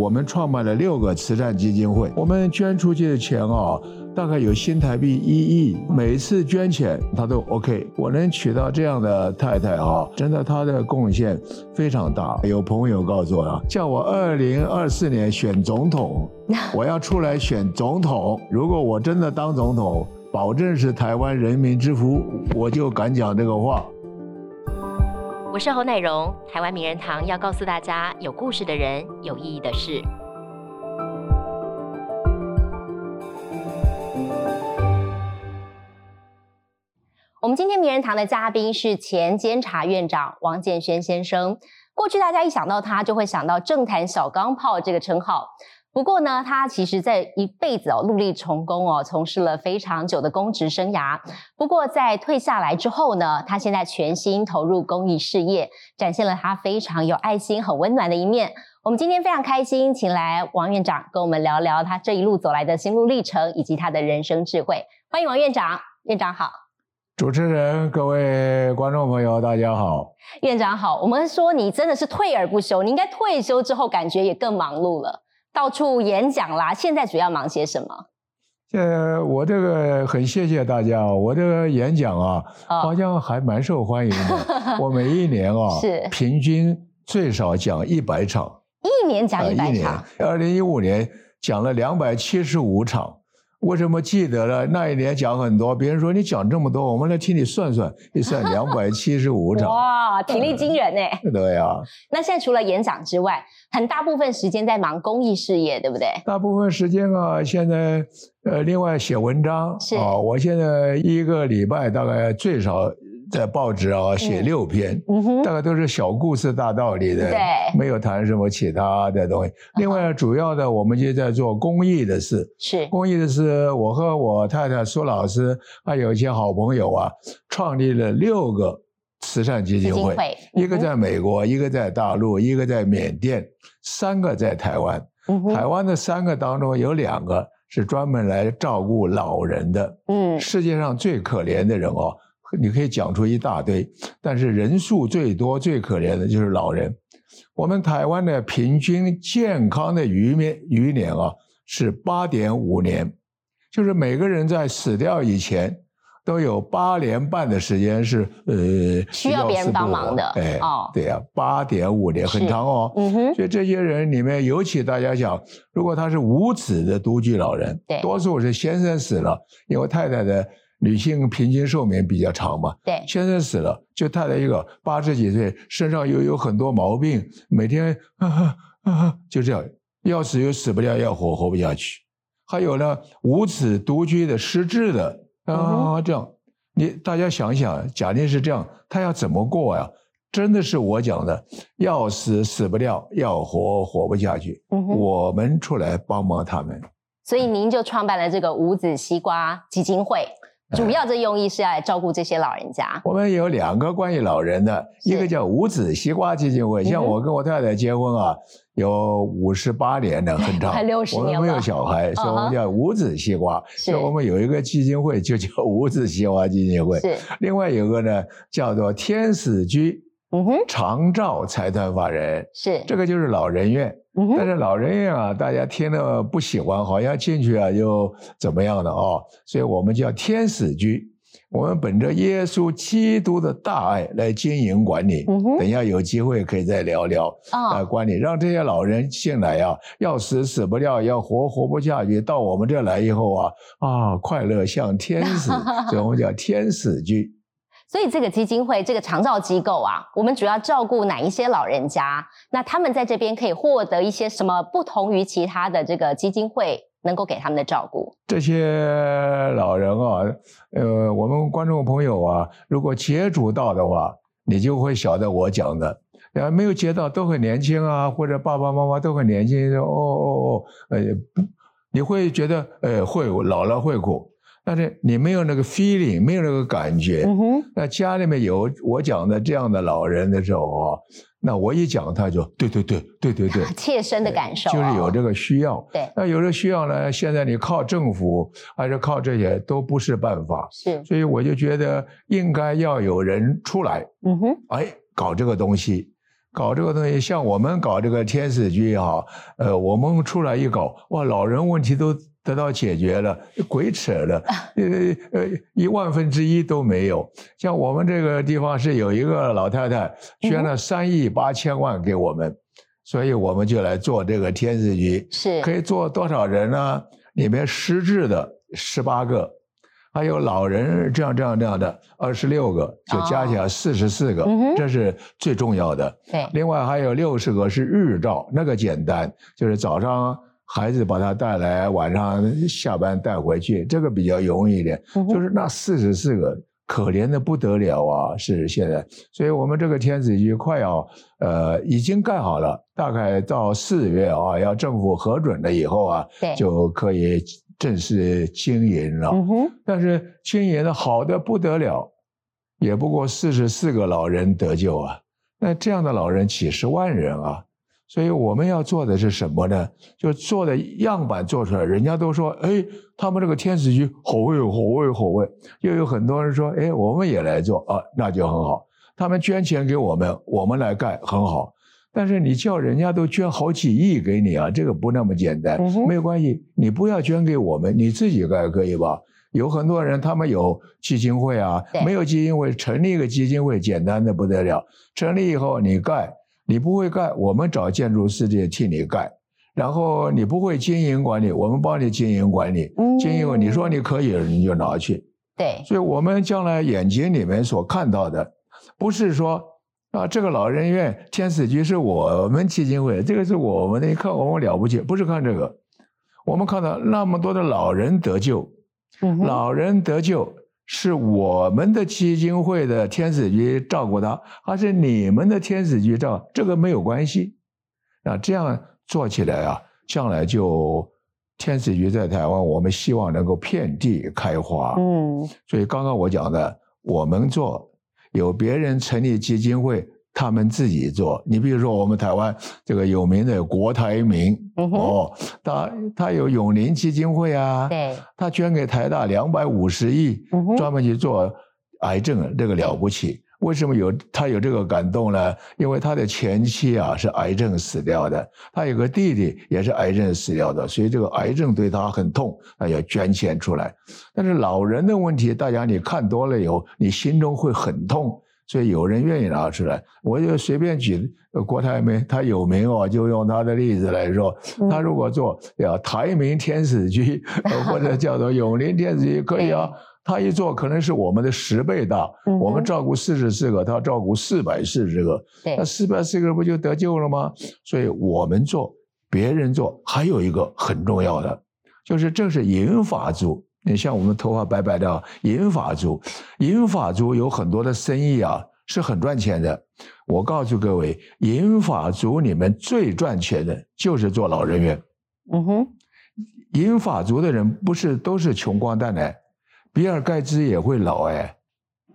我们创办了六个慈善基金会，我们捐出去的钱啊，大概有新台币一亿。每次捐钱，他都 OK。我能娶到这样的太太啊，真的，她的贡献非常大。有朋友告诉我啊，叫我二零二四年选总统，我要出来选总统。如果我真的当总统，保证是台湾人民之福，我就敢讲这个话。我是侯乃荣，台湾名人堂要告诉大家有故事的人，有意义的事。我们今天名人堂的嘉宾是前监察院长王建轩先生。过去大家一想到他，就会想到政坛小钢炮这个称号。不过呢，他其实在一辈子哦，努力成功哦，从事了非常久的公职生涯。不过在退下来之后呢，他现在全心投入公益事业，展现了他非常有爱心、很温暖的一面。我们今天非常开心，请来王院长跟我们聊聊他这一路走来的心路历程，以及他的人生智慧。欢迎王院长，院长好。主持人、各位观众朋友，大家好。院长好。我们说你真的是退而不休，你应该退休之后感觉也更忙碌了。到处演讲啦，现在主要忙些什么？呃，我这个很谢谢大家，我这个演讲啊，好像还蛮受欢迎的。我每一年啊，是平均最少讲一百场，一年讲一百场。二零一五年讲了两百七十五场。为什么记得了？那一年讲很多，别人说你讲这么多，我们来替你算算，一算 两百七十五场。哇，体力惊人呢。对呀。那现在除了演讲之外，很大部分时间在忙公益事业，对不对？大部分时间啊，现在呃，另外写文章。是啊，我现在一个礼拜大概最少。在报纸啊写六篇，大概都是小故事大道理的，对，没有谈什么其他的东西。另外，主要的我们就在做公益的事，是公益的事。我和我太太苏老师还有一些好朋友啊，创立了六个慈善基金会，一个在美国，一个在大陆，一个在缅甸，三个在台湾。台湾的三个当中有两个是专门来照顾老人的，嗯，世界上最可怜的人哦。你可以讲出一大堆，但是人数最多、最可怜的就是老人。我们台湾的平均健康的余年余年啊是八点五年，就是每个人在死掉以前都有八年半的时间是呃需要别人帮忙的。哎，对呀，八点五年很长哦。嗯哼。所以这些人里面，尤其大家想，如果他是无子的独居老人，对，多数是先生死了，因为太太的。女性平均寿命比较长嘛？对，先生死了，就太太一个八十几岁，身上又有很多毛病，每天就这样，要死又死不了，要活活不下去。还有呢，无子独居的、失智的啊，这样，你大家想想，假定是这样，他要怎么过呀？真的是我讲的，要死死不掉，要活活不下去。我们出来帮帮他们。所以您就创办了这个无子西瓜基金会。主要的用意是要来照顾这些老人家。我们有两个关于老人的，一个叫五子西瓜基金会。像我跟我太太结婚啊，有五十八年了，很长。快六十年了。我们没有小孩，所以我们叫五子西瓜。所以我们有一个基金会，就叫五子西瓜基金会。是。另外有个呢，叫做天使居。嗯哼，长照财团法人。是。这个就是老人院，但是老人院啊，大家听了不喜欢，好像进去啊就怎么样的啊，所以我们叫天使居。我们本着耶稣基督的大爱来经营管理，嗯等一下有机会可以再聊聊啊，管理让这些老人进来啊，要死死不掉，要活活不下去，到我们这来以后啊啊，快乐像天使，所以我们叫天使居。所以这个基金会，这个长照机构啊，我们主要照顾哪一些老人家？那他们在这边可以获得一些什么不同于其他的这个基金会能够给他们的照顾？这些老人啊，呃，我们观众朋友啊，如果接触到的话，你就会晓得我讲的；呃，没有接到都很年轻啊，或者爸爸妈妈都很年轻，哦哦哦，呃，你会觉得，呃，会老了会苦。但是你没有那个 feeling，没有那个感觉。那家里面有我讲的这样的老人的时候啊，那我一讲他就对对对对对对，切身的感受，就是有这个需要。对，那有这需要呢，现在你靠政府还是靠这些都不是办法。是，所以我就觉得应该要有人出来，嗯哼，哎，搞这个东西，搞这个东西，像我们搞这个天使居哈，呃，我们出来一搞，哇，老人问题都得到解决了，鬼扯了，呃呃，一万分之一都没有。像我们这个地方是有一个老太太捐了三亿八千万给我们，所以我们就来做这个天使局，是可以做多少人呢？里面失智的十八个。还有老人这样这样这样的二十六个，就加起来四十四个，这是最重要的。对，另外还有六十个是日照，那个简单，就是早上孩子把他带来，晚上下班带回去，这个比较容易一点。就是那四十四个可怜的不得了啊！是现在，所以我们这个天子居快要呃已经盖好了，大概到四月啊，要政府核准了以后啊，就可以。正式经营了，但是经营的好的不得了，也不过四十四个老人得救啊。那这样的老人几十万人啊，所以我们要做的是什么呢？就做的样板做出来，人家都说，哎，他们这个天使局好味，好味，好味。又有很多人说，哎，我们也来做啊，那就很好。他们捐钱给我们，我们来盖很好。但是你叫人家都捐好几亿给你啊，这个不那么简单。没有关系，你不要捐给我们，你自己盖可以吧？有很多人他们有基金会啊，没有基金会，成立一个基金会，简单的不得了。成立以后你盖，你不会盖，我们找建筑师界替你盖。然后你不会经营管理，我们帮你经营管理。经营你说你可以，你就拿去。对。所以我们将来眼睛里面所看到的，不是说。啊，这个老人院天使居是我们基金会，这个是我们的，你看我们了不起，不是看这个，我们看到那么多的老人得救，老人得救是我们的基金会的天使局照顾他，还是你们的天使局照？这个没有关系。那这样做起来啊，将来就天使局在台湾，我们希望能够遍地开花。嗯，所以刚刚我讲的，我们做。有别人成立基金会，他们自己做。你比如说，我们台湾这个有名的郭台铭，哦，他他有永林基金会啊，对，他捐给台大两百五十亿，专门去做癌症，这个了不起。为什么有他有这个感动呢？因为他的前妻啊是癌症死掉的，他有个弟弟也是癌症死掉的，所以这个癌症对他很痛，他要捐钱出来。但是老人的问题，大家你看多了以后，你心中会很痛，所以有人愿意拿出来。我就随便举郭台铭，他有名哦，就用他的例子来说，他如果做要台铭天使居，或者叫做永林天使居，可以啊。他一做可能是我们的十倍大，我们照顾四十四个，他照顾四百四十个，那四百四十个不就得救了吗？所以我们做，别人做，还有一个很重要的，就是这是银发族。你像我们头发白白的银发族，银发族有很多的生意啊，是很赚钱的。我告诉各位，银发族里面最赚钱的就是做老人院。嗯哼，银发族的人不是都是穷光蛋呢。比尔盖茨也会老哎，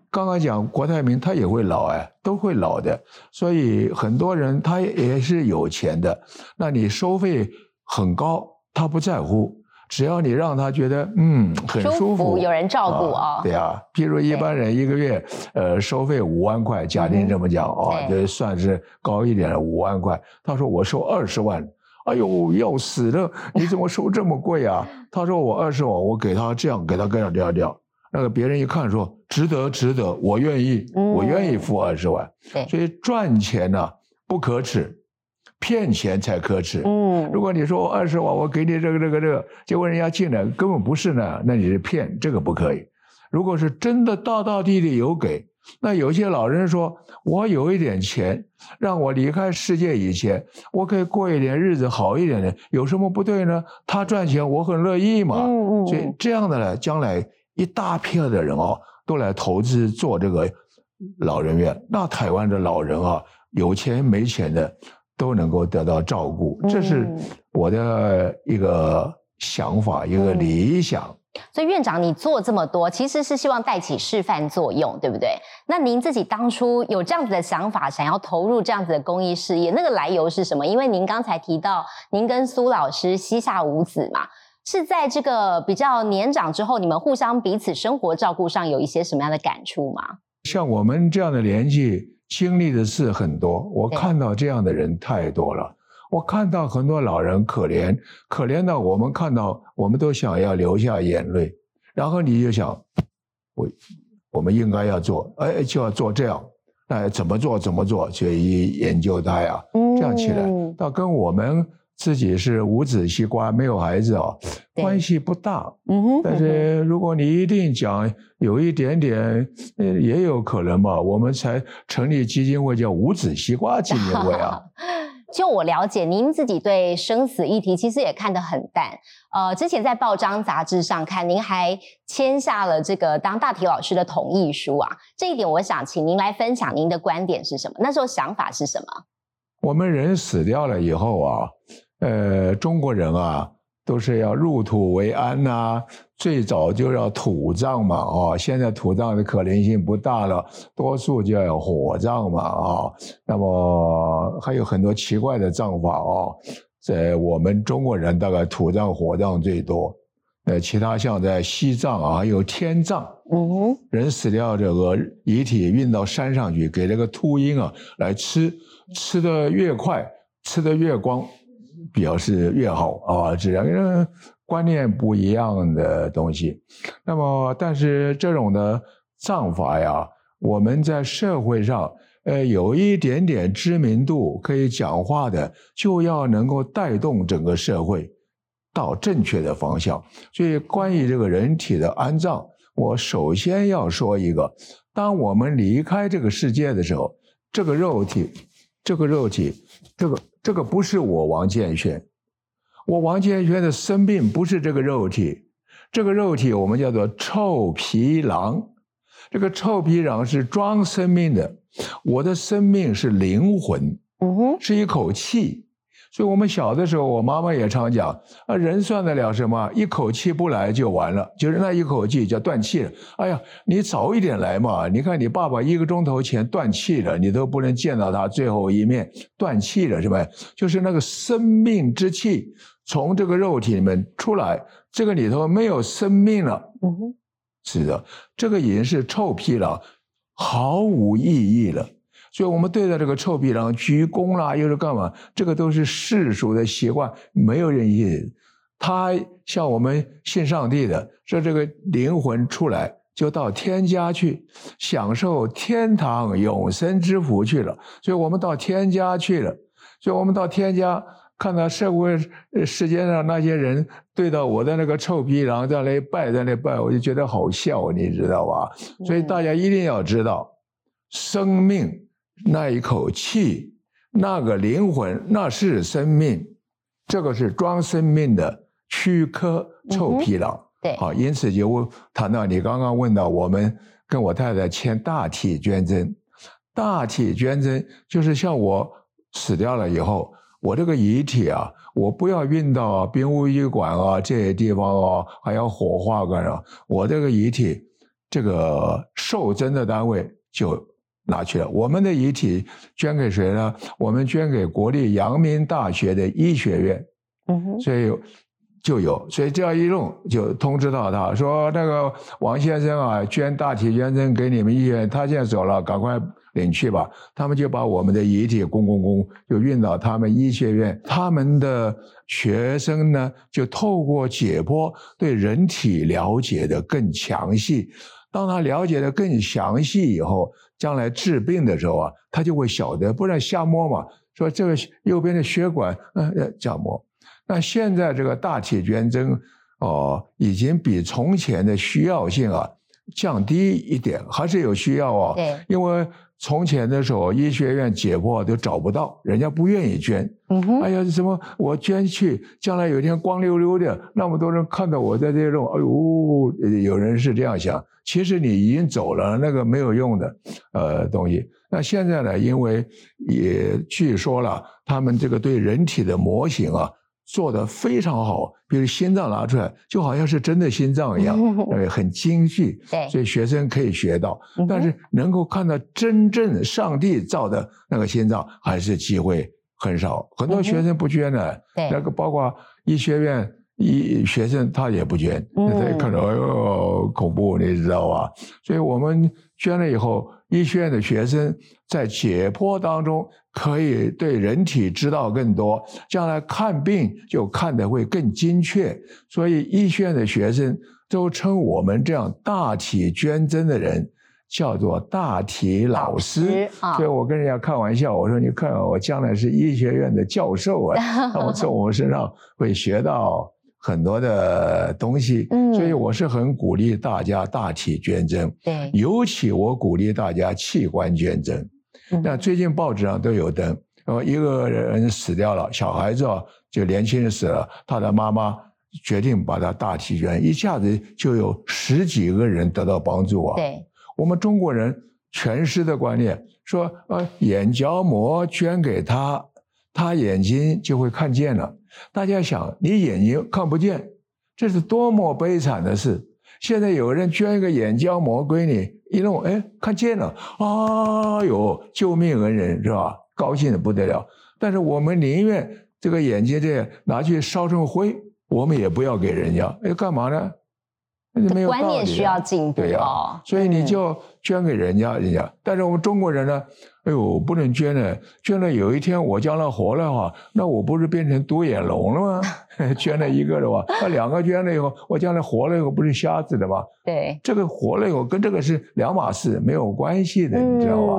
刚刚讲郭台铭他也会老哎，都会老的，所以很多人他也是有钱的。那你收费很高，他不在乎，只要你让他觉得嗯很舒服，有人照顾啊。对啊，譬如一般人一个月呃收费五万块，假定这么讲啊，就算是高一点的五万块。他说我收二十万。哎呦，要死了！你怎么收这么贵啊？他说我二十万，我给他这样，给他这样这样这样。那个别人一看说值得，值得，我愿意，我愿意付二十万。所以赚钱呢不可耻，骗钱才可耻。嗯，如果你说我二十万，我给你这个这个这个，结果人家进来根本不是呢，那你是骗，这个不可以。如果是真的道道地地有给。那有些老人说：“我有一点钱，让我离开世界以前，我可以过一点日子好一点的，有什么不对呢？他赚钱，我很乐意嘛。嗯嗯所以这样的呢，将来一大片的人哦，都来投资做这个老人院。那台湾的老人啊，有钱没钱的都能够得到照顾，这是我的一个想法，一个理想。”所以院长，你做这么多，其实是希望带起示范作用，对不对？那您自己当初有这样子的想法，想要投入这样子的公益事业，那个来由是什么？因为您刚才提到，您跟苏老师膝下无子嘛，是在这个比较年长之后，你们互相彼此生活照顾上有一些什么样的感触吗？像我们这样的年纪，经历的事很多，我看到这样的人太多了。我看到很多老人可怜，可怜到我们看到，我们都想要流下眼泪。然后你就想，我我们应该要做，哎，就要做这样，哎，怎么做怎么做，去研究它呀，这样起来，倒跟我们自己是无子西瓜，没有孩子啊，关系不大。嗯哼。但是如果你一定讲有一点点，呃，也有可能吧，我们才成立基金会，叫无子西瓜基金会啊。就我了解，您自己对生死议题其实也看得很淡。呃，之前在报章杂志上看，您还签下了这个当大体老师的同意书啊。这一点，我想请您来分享您的观点是什么？那时候想法是什么？我们人死掉了以后啊，呃，中国人啊。都是要入土为安呐，最早就要土葬嘛，哦，现在土葬的可能性不大了，多数就要火葬嘛，啊，那么还有很多奇怪的葬法啊，在我们中国人大概土葬、火葬最多，呃，其他像在西藏啊，还有天葬，嗯，人死掉这个遗体运到山上去，给那个秃鹰啊来吃，吃的越快，吃的越光。表示越好啊，这两个人观念不一样的东西。那么，但是这种的葬法呀，我们在社会上，呃，有一点点知名度可以讲话的，就要能够带动整个社会到正确的方向。所以，关于这个人体的安葬，我首先要说一个：当我们离开这个世界的时候，这个肉体，这个肉体，这个。这个不是我王建轩，我王建轩的生病不是这个肉体，这个肉体我们叫做臭皮囊，这个臭皮囊是装生命的，我的生命是灵魂，嗯哼，是一口气。所以，我们小的时候，我妈妈也常讲啊，人算得了什么？一口气不来就完了，就是那一口气叫断气了。哎呀，你早一点来嘛！你看你爸爸一个钟头前断气了，你都不能见到他最后一面，断气了是吧？就是那个生命之气从这个肉体里面出来，这个里头没有生命了。嗯哼，是的，这个已经是臭屁了，毫无意义了。所以我们对待这个臭皮囊鞠躬啦，又是干嘛？这个都是世俗的习惯，没有人意。他像我们信上帝的，说这个灵魂出来就到天家去，享受天堂永生之福去了。所以我们到天家去了。所以我们到天家，看到社会世界上那些人对到我的那个臭皮囊在那里拜，在那里拜，我就觉得好笑，你知道吧？所以大家一定要知道，生命。那一口气，那个灵魂，那是生命，这个是装生命的躯壳臭皮囊。对，好，因此就谈到你刚刚问到，我们跟我太太签大体捐赠，大体捐赠就是像我死掉了以后，我这个遗体啊，我不要运到殡仪馆啊这些地方啊，还要火化干啥？我这个遗体，这个受赠的单位就。拿去了，我们的遗体捐给谁呢？我们捐给国立阳明大学的医学院，嗯哼，所以就有，所以这样一弄就通知到他说，那个王先生啊，捐大体捐赠给你们医院，他现在走了，赶快领去吧。他们就把我们的遗体公公公就运到他们医学院，他们的学生呢，就透过解剖对人体了解的更详细。当他了解的更详细以后，将来治病的时候啊，他就会晓得，不然瞎摸嘛。说这个右边的血管，嗯，这样摸。那现在这个大体捐赠哦，已经比从前的需要性啊降低一点，还是有需要啊。对，因为。从前的时候，医学院解剖都找不到，人家不愿意捐。嗯哼，哎呀，什么我捐去，将来有一天光溜溜的，那么多人看到我在这种，哎呦，有人是这样想。其实你已经走了，那个没有用的，呃，东西。那现在呢？因为也据说了，他们这个对人体的模型啊。做的非常好，比如心脏拿出来，就好像是真的心脏一样，呃，很精细。对，所以学生可以学到，但是能够看到真正上帝造的那个心脏，还是机会很少。很多学生不捐的，那个包括医学院医学生他也不捐，那可能哎呦恐怖，你知道吧？所以我们捐了以后，医学院的学生在解剖当中可以对人体知道更多，将来看病就看得会更精确。所以医学院的学生都称我们这样大体捐赠的人叫做大体老师。所以我跟人家开玩笑，我说你看我将来是医学院的教授啊，我从我身上会学到。很多的东西，嗯，所以我是很鼓励大家大体捐赠，对，尤其我鼓励大家器官捐赠。那最近报纸上都有登，呃，一个人死掉了，小孩子啊，就年轻人死了，他的妈妈决定把他大体捐，一下子就有十几个人得到帮助啊。对，我们中国人全师的观念，说呃，眼角膜捐给他，他眼睛就会看见了。大家想，你眼睛看不见，这是多么悲惨的事！现在有人捐一个眼胶膜给你，一弄，哎，看见了，啊哟，救命恩人是吧？高兴的不得了。但是我们宁愿这个眼睛这拿去烧成灰，我们也不要给人家。哎，干嘛呢？观念需要进步啊，所以你就捐给人家，人家。但是我们中国人呢，哎呦，不能捐了，捐了有一天我将来活了哈，那我不是变成独眼龙了吗？捐了一个的话，那两个捐了以后，我将来活了以后不是瞎子的吗？对，这个活了以后跟这个是两码事，没有关系的，你知道吧？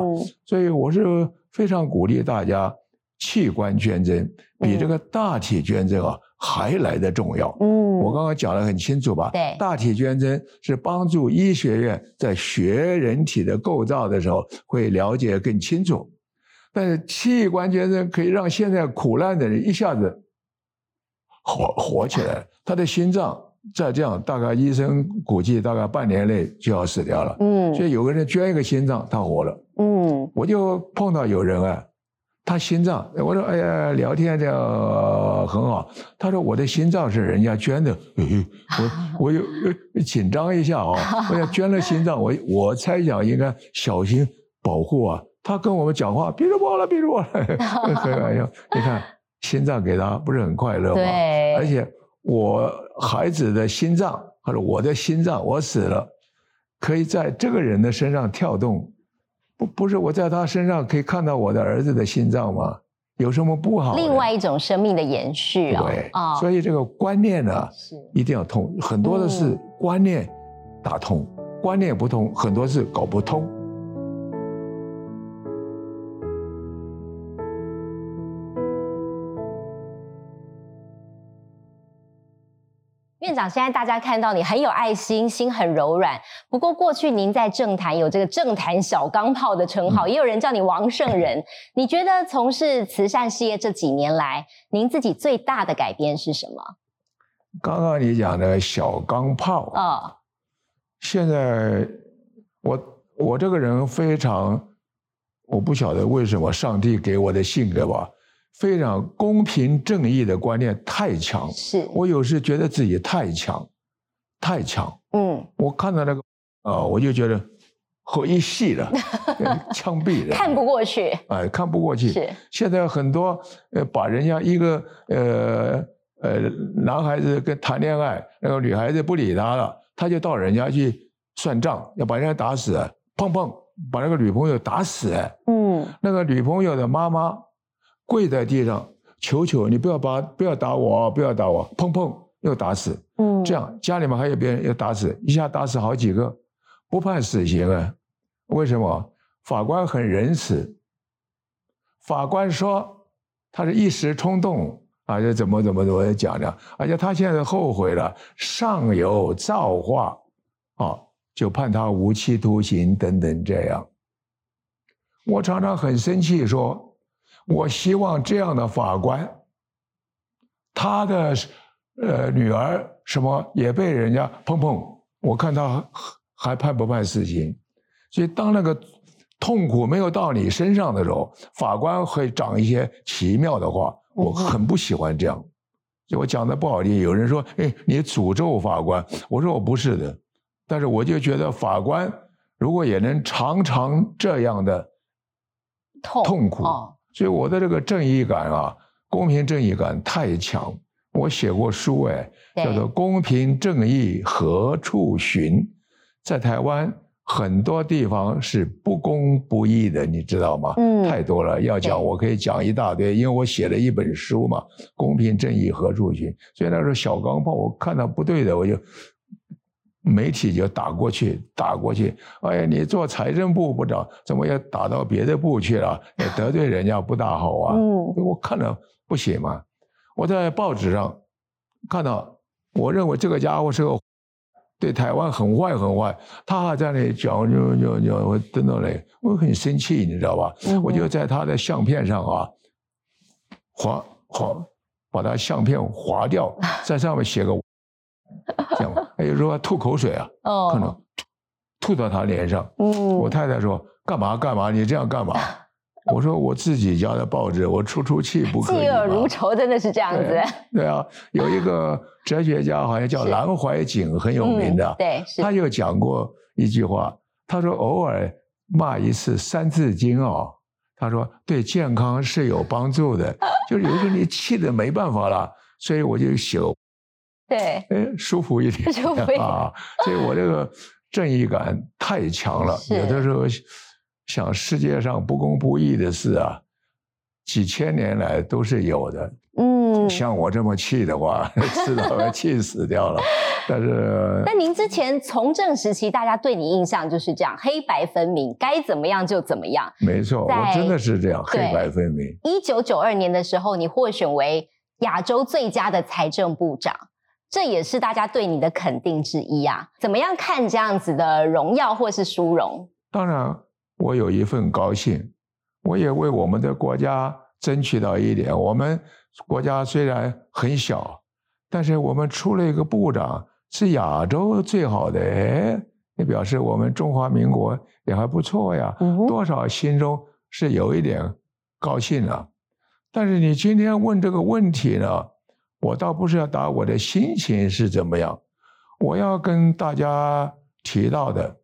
所以我是非常鼓励大家器官捐赠，比这个大体捐赠啊。还来的重要。嗯，我刚刚讲的很清楚吧？对，大体捐赠是帮助医学院在学人体的构造的时候会了解更清楚。但是器官捐赠可以让现在苦难的人一下子活活起来。他的心脏再这样，大概医生估计大概半年内就要死掉了。嗯，所以有个人捐一个心脏，他活了。嗯，我就碰到有人啊。他心脏，我说哎呀，聊天这很好。他说我的心脏是人家捐的，我我有紧张一下啊。我要捐了心脏，我我猜想应该小心保护啊。他跟我们讲话，别说我了，别说我了。哎呀，你看心脏给他不是很快乐吗？对。而且我孩子的心脏，或者我的心脏，我死了，可以在这个人的身上跳动。不不是我在他身上可以看到我的儿子的心脏吗？有什么不好？另外一种生命的延续啊！对啊，所以这个观念呢，是一定要通。很多的是观念打通，观念不通，很多是搞不通。院长，现在大家看到你很有爱心，心很柔软。不过过去您在政坛有这个“政坛小钢炮”的称号，也有人叫你王圣人。你觉得从事慈善事业这几年来，您自己最大的改变是什么？刚刚你讲的小钢炮啊，现在我我这个人非常，我不晓得为什么上帝给我的性格吧。非常公平正义的观念太强，是我有时觉得自己太强，太强。嗯，我看到那个，啊，我就觉得和一系了，枪毙人，看不过去。哎，看不过去。是现在很多呃，把人家一个呃呃男孩子跟谈恋爱，那个女孩子不理他了，他就到人家去算账，要把人家打死，砰砰把那个女朋友打死。嗯，那个女朋友的妈妈。跪在地上，求求你不要把不要打我，不要打我，砰砰又打死。嗯，这样家里面还有别人要打死，一下打死好几个，不判死刑啊？为什么？法官很仁慈，法官说他是一时冲动，啊，就怎么怎么怎么讲的，而且他现在后悔了，上有造化，啊，就判他无期徒刑等等这样。我常常很生气说。我希望这样的法官，他的呃女儿什么也被人家碰碰，我看他还判不判死刑？所以当那个痛苦没有到你身上的时候，法官会讲一些奇妙的话，我很不喜欢这样。就我讲的不好听，有人说：“哎，你诅咒法官。”我说我不是的，但是我就觉得法官如果也能常常这样的痛痛苦。所以我的这个正义感啊，公平正义感太强。我写过书哎，叫做《公平正义何处寻》。在台湾很多地方是不公不义的，你知道吗？嗯，太多了，要讲我可以讲一大堆，因为我写了一本书嘛，《公平正义何处寻》。所以那时候小钢炮，我看到不对的，我就媒体就打过去，打过去。哎呀，你做财政部部长，怎么又打到别的部去了？得罪人家不大好啊。嗯，我看了不写嘛。我在报纸上看到，我认为这个家伙是个。对台湾很坏很坏，他还在那里讲，就就就我等等嘞，我很生气，你知道吧？我就在他的相片上啊，划划，把他相片划掉，在上面写个 这样，还有说吐口水啊，可能吐到他脸上。我太太说干嘛干嘛，你这样干嘛？我说我自己家的报纸，我出出气不可以嫉恶如仇，真的是这样子。对啊，有一个哲学家好像叫 南怀瑾，很有名的。对，他就讲过一句话，他说偶尔骂一次《三字经》哦，他说对健康是有帮助的。就是有时候你气的没办法了，所以我就写，对，哎，舒服一点，舒服一点啊。所以我这个正义感太强了，有的时候。想世界上不公不义的事啊，几千年来都是有的。嗯，像我这么气的话，迟早要气死掉了。但是，那您之前从政时期，大家对你印象就是这样，黑白分明，该怎么样就怎么样。没错，我真的是这样，黑白分明。一九九二年的时候，你获选为亚洲最佳的财政部长，这也是大家对你的肯定之一啊。怎么样看这样子的荣耀或是殊荣？当然。我有一份高兴，我也为我们的国家争取到一点。我们国家虽然很小，但是我们出了一个部长是亚洲最好的，哎，也表示我们中华民国也还不错呀。多少心中是有一点高兴了。但是你今天问这个问题呢，我倒不是要打我的心情是怎么样，我要跟大家提到的，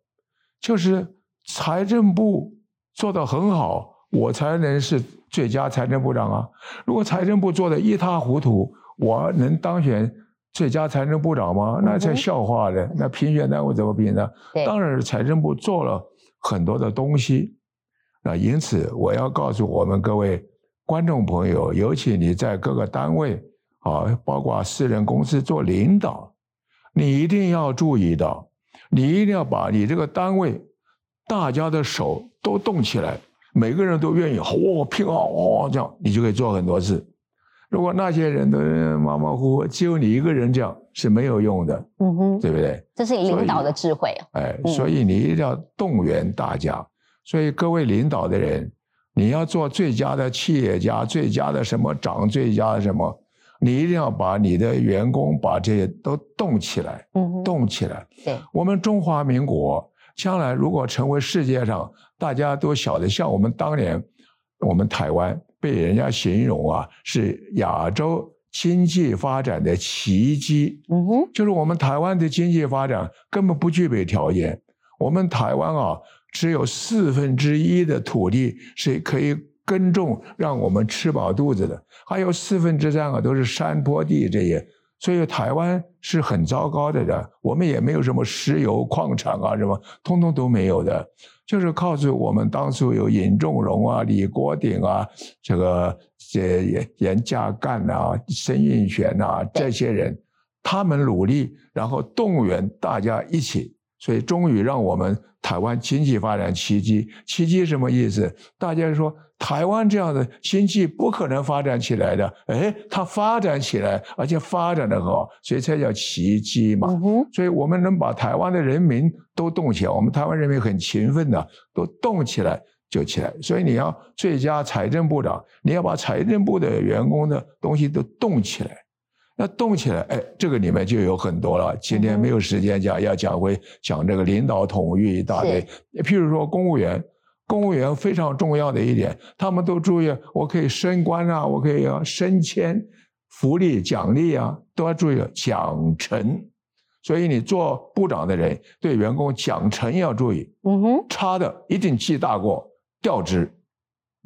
就是。财政部做得很好，我才能是最佳财政部长啊！如果财政部做的一塌糊涂，我能当选最佳财政部长吗？那才笑话呢！那评选单位怎么评呢？当然是财政部做了很多的东西。那因此，我要告诉我们各位观众朋友，尤其你在各个单位啊，包括私人公司做领导，你一定要注意到，你一定要把你这个单位。大家的手都动起来，每个人都愿意，哦，拼啊，哦，这样你就可以做很多事。如果那些人都马马虎虎，只有你一个人这样是没有用的，嗯哼，对不对？这是领导的智慧。哎，所以你一定要动员大家。所以各位领导的人，你要做最佳的企业家，最佳的什么长，最佳的什么，你一定要把你的员工把这些都动起来，嗯，动起来。对，我们中华民国。将来如果成为世界上大家都晓得，像我们当年，我们台湾被人家形容啊是亚洲经济发展的奇迹。嗯哼，就是我们台湾的经济发展根本不具备条件。我们台湾啊，只有四分之一的土地是可以耕种，让我们吃饱肚子的，还有四分之三啊都是山坡地这些。所以台湾是很糟糕的人，我们也没有什么石油矿产啊，什么通通都没有的，就是靠着我们当初有尹仲荣啊、李国鼎啊、这个这严严家淦啊、申运权啊这些人，他们努力，然后动员大家一起，所以终于让我们台湾经济发展奇迹。奇迹什么意思？大家说。台湾这样的经济不可能发展起来的，哎，它发展起来，而且发展的很好，所以才叫奇迹嘛。所以我们能把台湾的人民都动起来，我们台湾人民很勤奋的，都动起来就起来。所以你要最佳财政部长，你要把财政部的员工的东西都动起来，那动起来，哎，这个里面就有很多了。今天没有时间讲，要讲回讲这个领导统御一大堆，譬如说公务员。公务员非常重要的一点，他们都注意，我可以升官啊，我可以要升迁、福利奖励啊，都要注意奖惩。所以你做部长的人，对员工奖惩要注意。嗯哼，差的一定记大过，调职，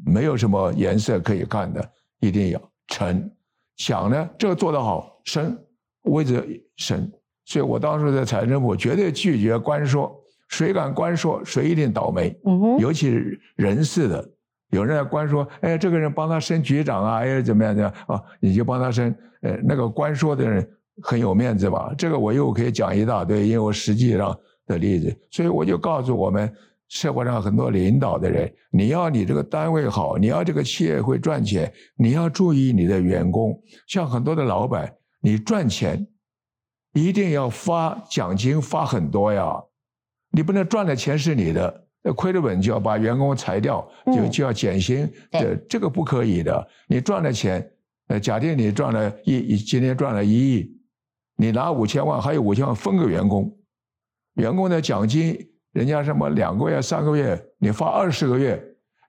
没有什么颜色可以看的，一定要惩。奖呢，这个做得好，升位置升。所以我当时在财政部绝对拒绝官说。谁敢官说，谁一定倒霉。嗯哼，尤其是人事的，有人在官说，哎，这个人帮他升局长啊，哎，怎么样怎么样啊？你就帮他升。呃，那个官说的人很有面子吧？这个我又可以讲一大堆，因为我实际上的例子，所以我就告诉我们社会上很多领导的人，你要你这个单位好，你要这个企业会赚钱，你要注意你的员工。像很多的老板，你赚钱一定要发奖金发很多呀。你不能赚的钱是你的，那亏了本就要把员工裁掉，就就要减薪，这这个不可以的。你赚的钱，呃，假定你赚了一，今天赚了一亿，你拿五千万，还有五千万分给员工，员工的奖金，人家什么两个月、三个月，你发二十个月，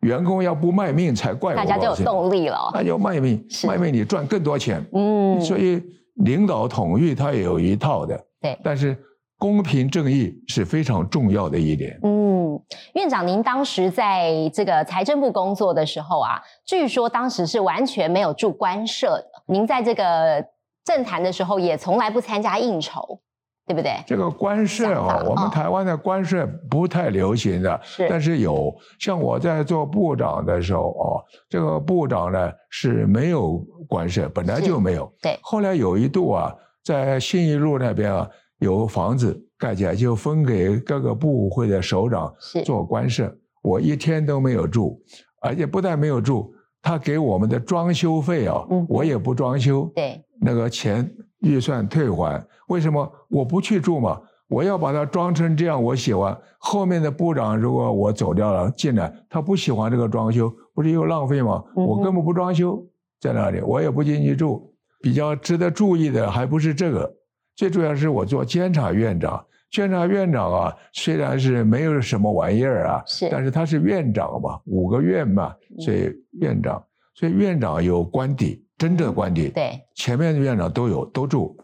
员工要不卖命才怪。大家就有动力了。那就卖命，卖命你赚更多钱。嗯，所以领导统御他也有一套的。对，但是。公平正义是非常重要的一点。嗯，院长，您当时在这个财政部工作的时候啊，据说当时是完全没有住官舍的。您在这个政坛的时候，也从来不参加应酬，对不对？这个官舍啊，我们台湾的官舍不太流行的，但是有。像我在做部长的时候哦，这个部长呢是没有官舍，本来就没有。对。后来有一度啊，在信义路那边啊。有房子盖起来就分给各个部会的首长做官舍，我一天都没有住，而且不但没有住，他给我们的装修费啊，我也不装修，对，那个钱预算退还。为什么我不去住嘛？我要把它装成这样，我喜欢。后面的部长如果我走掉了进来，他不喜欢这个装修，不是又浪费吗？我根本不装修在那里，我也不进去住。比较值得注意的还不是这个。最主要是我做监察院长，监察院长啊，虽然是没有什么玩意儿啊，是，但是他是院长嘛，五个院嘛，所以院长，所以院长有官邸，真正的官邸，对，前面的院长都有都住，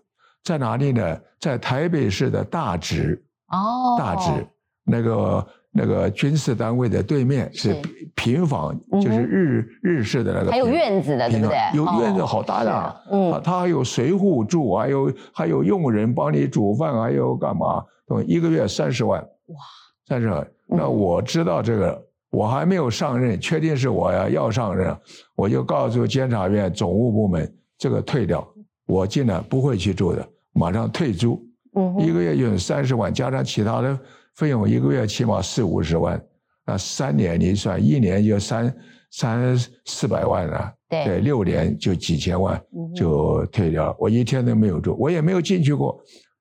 在哪里呢？在台北市的大直，哦，大直那个。那个军事单位的对面是平房，就是日日式的那个，还有院子的，对不对？有院子好大的，嗯，他还有随扈住，还有还有佣人帮你煮饭，还有干嘛？一个月三十万，哇，三十万。那我知道这个，我还没有上任，确定是我呀要上任，我就告诉监察院总务部门，这个退掉，我进来不会去住的，马上退租，嗯，一个月就三十万，加上其他的。费用一个月起码四五十万，那三年你算，一年就三三四百万了。对，六年就几千万就退掉了。我一天都没有住，我也没有进去过，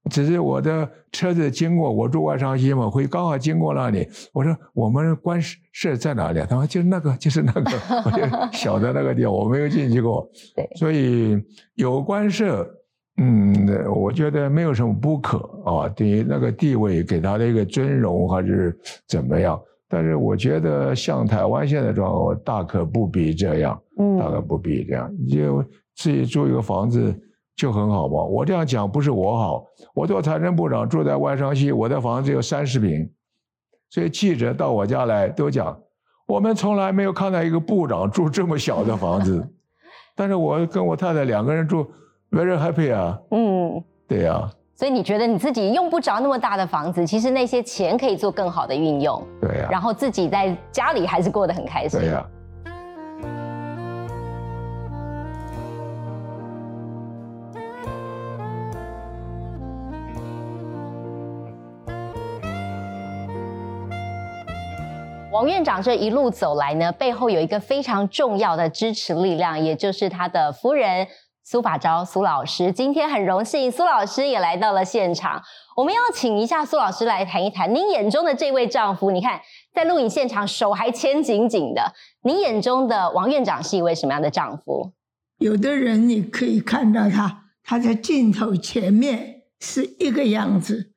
只是我的车子经过，我住外商西嘛，会刚好经过那里。我说我们官舍在哪里？他说就是那个，就是那个，我就 晓得那个地方，我没有进去过。对，所以有官舍。嗯，我觉得没有什么不可啊，对于那个地位给他的一个尊荣还是怎么样？但是我觉得像台湾现在状况，大可不必这样，嗯，大可不必这样，就自己租一个房子就很好嘛。我这样讲不是我好，我做财政部长住在外商西，我的房子有三十平，所以记者到我家来都讲，我们从来没有看到一个部长住这么小的房子，但是我跟我太太两个人住。Very happy 啊，嗯，对呀，所以你觉得你自己用不着那么大的房子，其实那些钱可以做更好的运用，对呀，然后自己在家里还是过得很开心，对呀。王院长这一路走来呢，背后有一个非常重要的支持力量，也就是他的夫人。苏法昭苏老师今天很荣幸，苏老师也来到了现场。我们要请一下苏老师来谈一谈您眼中的这位丈夫。你看，在录影现场手还牵紧紧的。你眼中的王院长是一位什么样的丈夫？有的人你可以看到他，他在镜头前面是一个样子，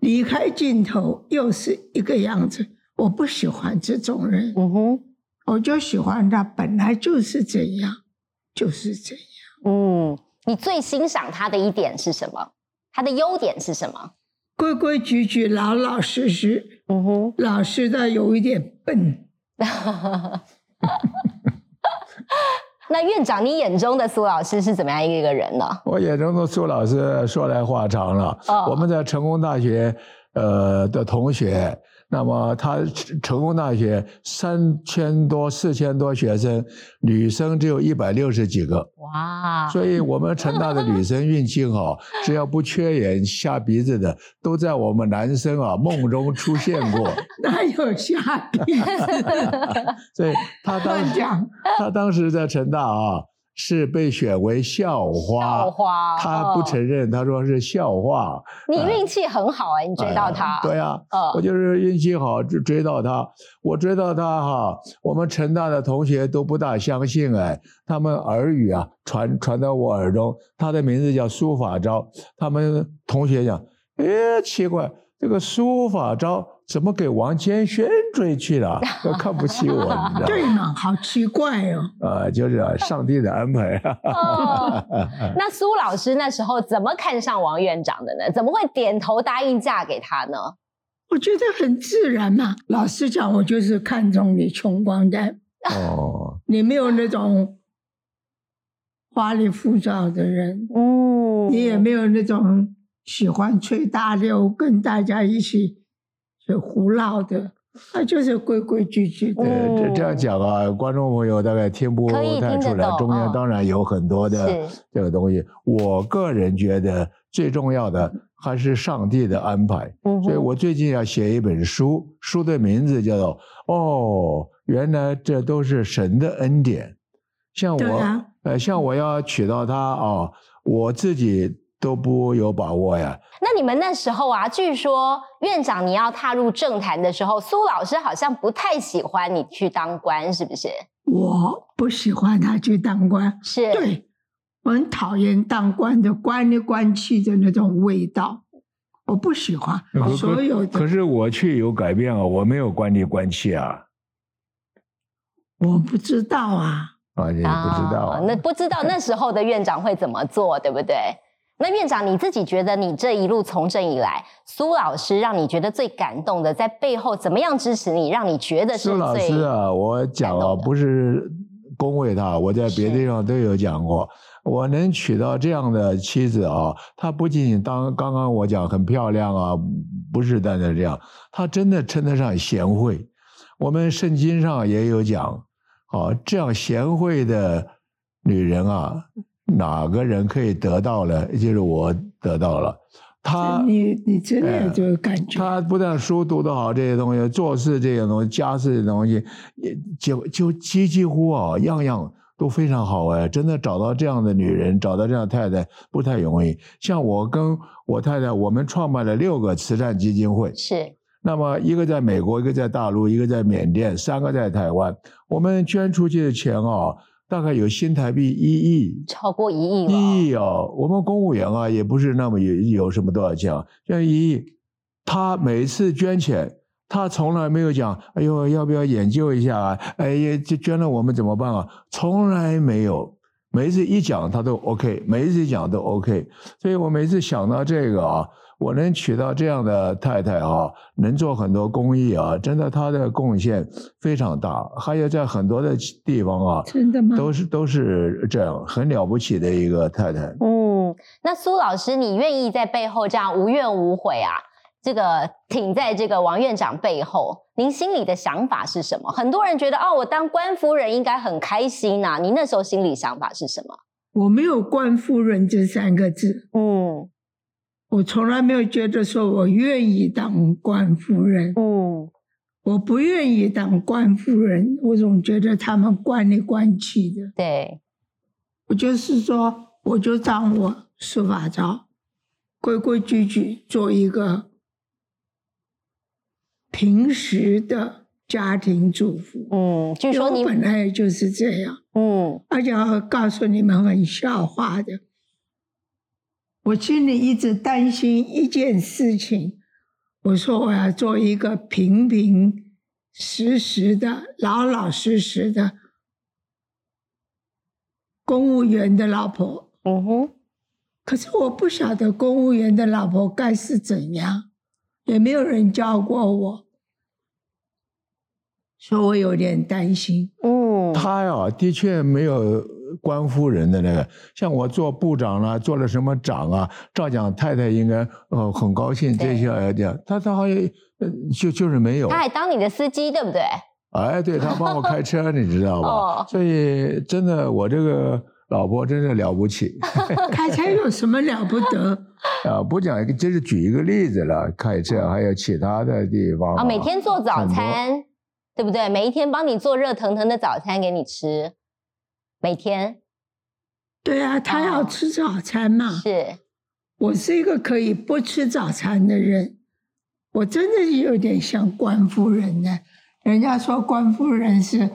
离开镜头又是一个样子。我不喜欢这种人。嗯哼，我就喜欢他本来就是这样。就是这样。嗯，你最欣赏他的一点是什么？他的优点是什么？规规矩矩，老老实实。嗯哼，老实的有一点笨。那院长，你眼中的苏老师是怎么样一个人呢？我眼中的苏老师说来话长了。我们在成功大学呃的同学。那么他成功大学三千多四千多学生，女生只有一百六十几个。哇！所以我们成大的女生运气好，只要不缺眼瞎鼻子的，都在我们男生啊梦中出现过。哪有瞎鼻子？所以他当时他当时在成大啊。是被选为校花，校花，他不承认，他说是校花。你运气很好哎，你追到他。对啊，我就是运气好追追到他。我追到他哈，我们成大的同学都不大相信哎，他们耳语啊传传到我耳中，他的名字叫苏法昭。他们同学讲，哎，奇怪，这个苏法昭。怎么给王千轩追去了？都看不起我，你知道对嘛？好奇怪哦。呃，就是上帝的安排。那苏老师那时候怎么看上王院长的呢？怎么会点头答应嫁给他呢？我觉得很自然嘛。老实讲，我就是看中你穷光蛋。哦。你没有那种花里胡哨的人。哦。你也没有那种喜欢吹大溜，跟大家一起。是胡闹的，他就是规规矩矩的。这这样讲啊，观众朋友大概听不太出来。中间当然有很多的这个东西。我个人觉得最重要的还是上帝的安排。嗯所以我最近要写一本书，书的名字叫做《哦，原来这都是神的恩典》。像我，呃，像我要娶到她啊，我自己。都不有把握呀。那你们那时候啊，据说院长你要踏入政坛的时候，苏老师好像不太喜欢你去当官，是不是？我不喜欢他去当官，是对，我很讨厌当官的官里官气的那种味道，我不喜欢。所有可是我却有改变啊，我没有官里官气啊，我不知道啊，啊，你不知道，那不知道那时候的院长会怎么做，对不对？那院长，你自己觉得你这一路从政以来，苏老师让你觉得最感动的，在背后怎么样支持你，让你觉得是苏老师啊？我讲啊，不是恭维他，我在别的地方都有讲过。我能娶到这样的妻子啊，她不仅仅当刚刚我讲很漂亮啊，不是单单这样，她真的称得上贤惠。我们圣经上也有讲，啊，这样贤惠的女人啊。哪个人可以得到呢？就是我得到了。他，你你真的就感觉他不但书读得好，这些东西，做事这些东西，家事的东西，也就就几几乎啊，样样都非常好哎。真的找到这样的女人，找到这样太太不太容易。像我跟我太太，我们创办了六个慈善基金会，是。那么一个在美国，一个在大陆，一个在缅甸，三个在台湾。我们捐出去的钱啊。大概有新台币一亿，超过一亿一亿哦，我们公务员啊，也不是那么有有什么多少钱啊，像一亿。他每次捐钱，他从来没有讲，哎呦，要不要研究一下啊？哎呀，就捐了我们怎么办啊？从来没有。每一次一讲他都 OK，每一次讲都 OK。所以我每次想到这个啊。我能娶到这样的太太啊，能做很多公益啊，真的，她的贡献非常大。还有在很多的地方啊，真的吗？都是都是这样，很了不起的一个太太。嗯，那苏老师，你愿意在背后这样无怨无悔啊？这个挺在这个王院长背后，您心里的想法是什么？很多人觉得哦，我当官夫人应该很开心呐。您那时候心里想法是什么？我没有官夫人这三个字。嗯。我从来没有觉得说我愿意当官夫人，哦，我不愿意当官夫人，我总觉得他们官里官气的。对，我就是说，我就当我书法照，规规矩矩做一个平时的家庭主妇。嗯，据说你本来就是这样。嗯，而且要告诉你们很笑话的。我心里一直担心一件事情，我说我要做一个平平实实的、老老实实的公务员的老婆。嗯哼，可是我不晓得公务员的老婆该是怎样，也没有人教过我，所以我有点担心。哦，他呀，的确没有官夫人的那个，像我做部长啦，做了什么长啊，照讲太太应该呃很高兴这些来讲，他他好像就就是没有。他还当你的司机，对不对？哎，对他帮我开车，你知道吧？所以真的，我这个老婆真是了不起。开车有什么了不得？啊，不讲，就是举一个例子了。开车还有其他的地方啊，每天做早餐，对不对？每一天帮你做热腾腾的早餐给你吃，每天。对啊，他要吃早餐嘛。是。我是一个可以不吃早餐的人，我真的是有点像官夫人呢。人家说官夫人是，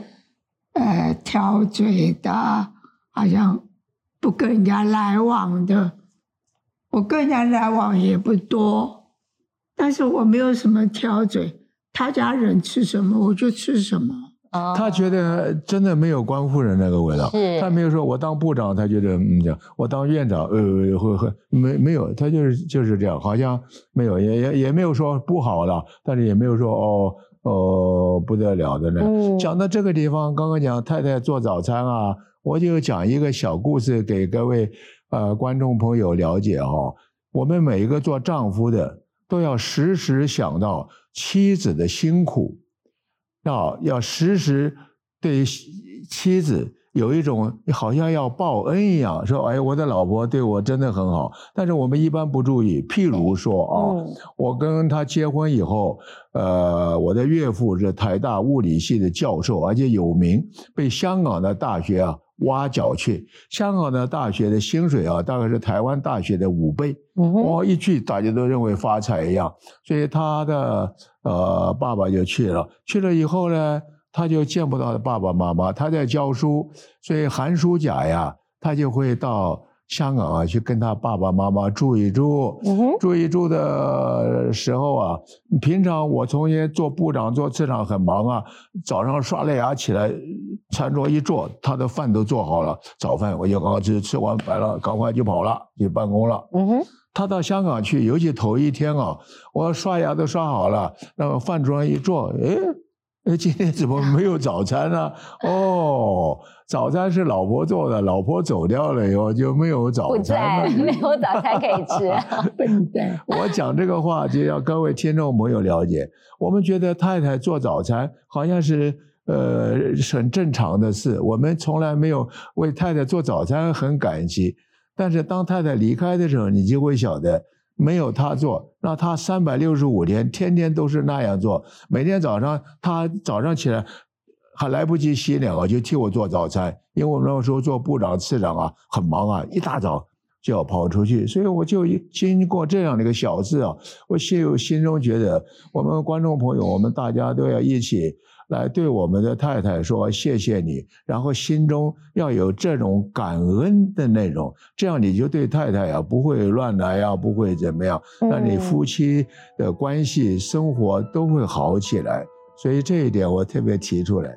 呃，挑嘴的，好像不跟人家来往的。我跟人家来往也不多，但是我没有什么挑嘴，他家人吃什么我就吃什么。他觉得真的没有官夫人那个味道。他没有说我当部长，他觉得我当院长，呃，会会没没有，他就是就是这样，好像没有，也也也没有说不好了，但是也没有说哦哦不得了的呢。讲到这个地方，刚刚讲太太做早餐啊，我就讲一个小故事给各位。呃，观众朋友了解哈，我们每一个做丈夫的都要时时想到妻子的辛苦，要要时时对妻子有一种好像要报恩一样，说哎，我的老婆对我真的很好。但是我们一般不注意，譬如说啊，我跟他结婚以后，呃，我的岳父是台大物理系的教授，而且有名，被香港的大学啊。挖角去香港的大学的薪水啊，大概是台湾大学的五倍。哦一去，大家都认为发财一样，所以他的呃爸爸就去了。去了以后呢，他就见不到爸爸妈妈，他在教书，所以寒暑假呀，他就会到。香港啊，去跟他爸爸妈妈住一住，住一住的时候啊，平常我从前做部长、做次长很忙啊，早上刷了牙起来，餐桌一坐，他的饭都做好了，早饭我就刚吃，吃完饭了，赶快就跑了，去办公了。嗯哼，他到香港去，尤其头一天啊，我刷牙都刷好了，那么饭桌上一坐，哎。哎，今天怎么没有早餐呢？哦，早餐是老婆做的，老婆走掉了以后就没有早餐了，没有早餐可以吃。笨蛋！我讲这个话就要各位听众朋友了解，我们觉得太太做早餐好像是呃很正常的事，我们从来没有为太太做早餐很感激。但是当太太离开的时候，你就会晓得。没有他做，那他三百六十五天天天都是那样做。每天早上他早上起来还来不及洗脸啊，就替我做早餐。因为我们那时候做部长、次长啊，很忙啊，一大早就要跑出去，所以我就经过这样的一个小事啊，我心心中觉得，我们观众朋友，我们大家都要一起。来对我们的太太说谢谢你，然后心中要有这种感恩的那种，这样你就对太太呀不会乱来呀，不会怎么样，那你夫妻的关系生活都会好起来。所以这一点我特别提出来。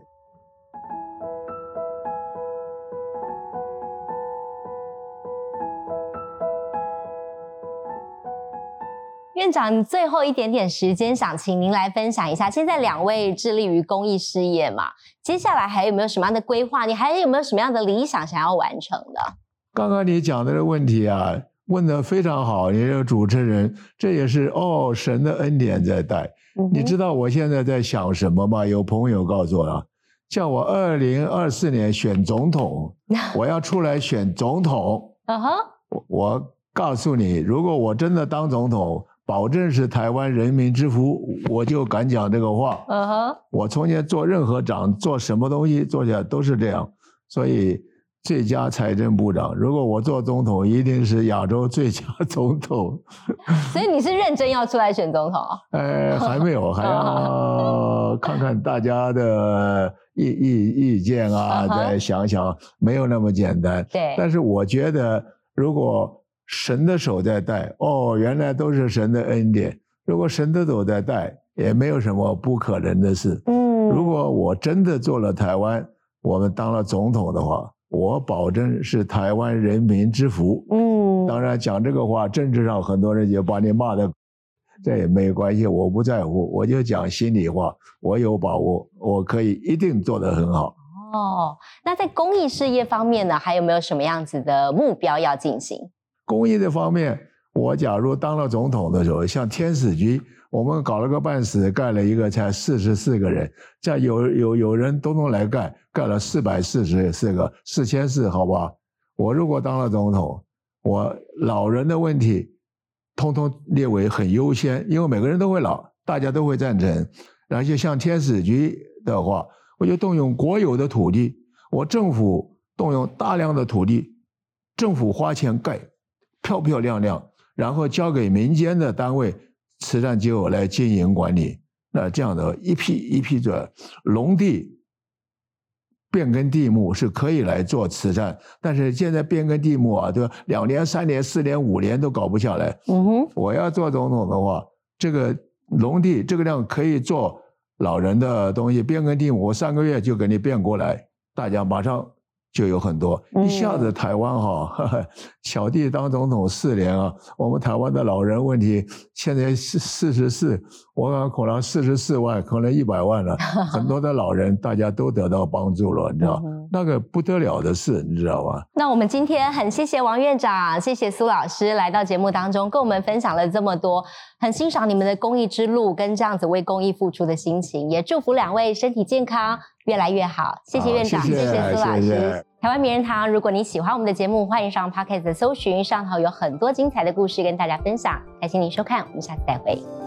院长，最后一点点时间，想请您来分享一下。现在两位致力于公益事业嘛，接下来还有没有什么样的规划？你还有没有什么样的理想想要完成的？刚刚你讲的这个问题啊，问的非常好。你这个主持人，这也是哦，神的恩典在带。你知道我现在在想什么吗？有朋友告诉我了，叫我二零二四年选总统，我要出来选总统。嗯哼，我告诉你，如果我真的当总统。保证是台湾人民之福，我就敢讲这个话。嗯哼，我从前做任何长，做什么东西做起来都是这样。所以最佳财政部长，如果我做总统，一定是亚洲最佳总统。所以你是认真要出来选总统？呃，还没有，还要看看大家的意意意见啊，再想想，没有那么简单。对，但是我觉得如果。神的手在带哦，原来都是神的恩典。如果神的手在带，也没有什么不可能的事。嗯，如果我真的做了台湾，我们当了总统的话，我保证是台湾人民之福。嗯，当然讲这个话，政治上很多人就把你骂的，这也没关系，我不在乎，我就讲心里话，我有把握，我可以一定做得很好。哦，那在公益事业方面呢，还有没有什么样子的目标要进行？公益的方面，我假如当了总统的时候，像天使局，我们搞了个半死，盖了一个才四十四个人，这样有有有人都能来盖，盖了四百四十四个，四千四，好不好？我如果当了总统，我老人的问题，通通列为很优先，因为每个人都会老，大家都会赞成。然后就像天使局的话，我就动用国有的土地，我政府动用大量的土地，政府花钱盖，漂漂亮亮，然后交给民间的单位、慈善机构来经营管理。那这样的一批一批的农地。变更地目是可以来做慈善，但是现在变更地目啊，对吧两年、三年、四年、五年都搞不下来。嗯哼，我要做总统的话，这个农地这个量可以做老人的东西，变更地目，我三个月就给你变过来，大家马上。就有很多，一下子台湾哈，小弟当总统四年啊，我们台湾的老人问题现在四四十四，我讲可能四十四万，可能一百万了，很多的老人大家都得到帮助了，你知道，那个不得了的事，你知道吧？那我们今天很谢谢王院长，谢谢苏老师来到节目当中，跟我们分享了这么多，很欣赏你们的公益之路跟这样子为公益付出的心情，也祝福两位身体健康。越来越好，谢谢院长，谢谢苏老师。台湾名人堂，如果你喜欢我们的节目，欢迎上 Podcast 搜寻，上头有很多精彩的故事跟大家分享。感谢您收看，我们下次再会。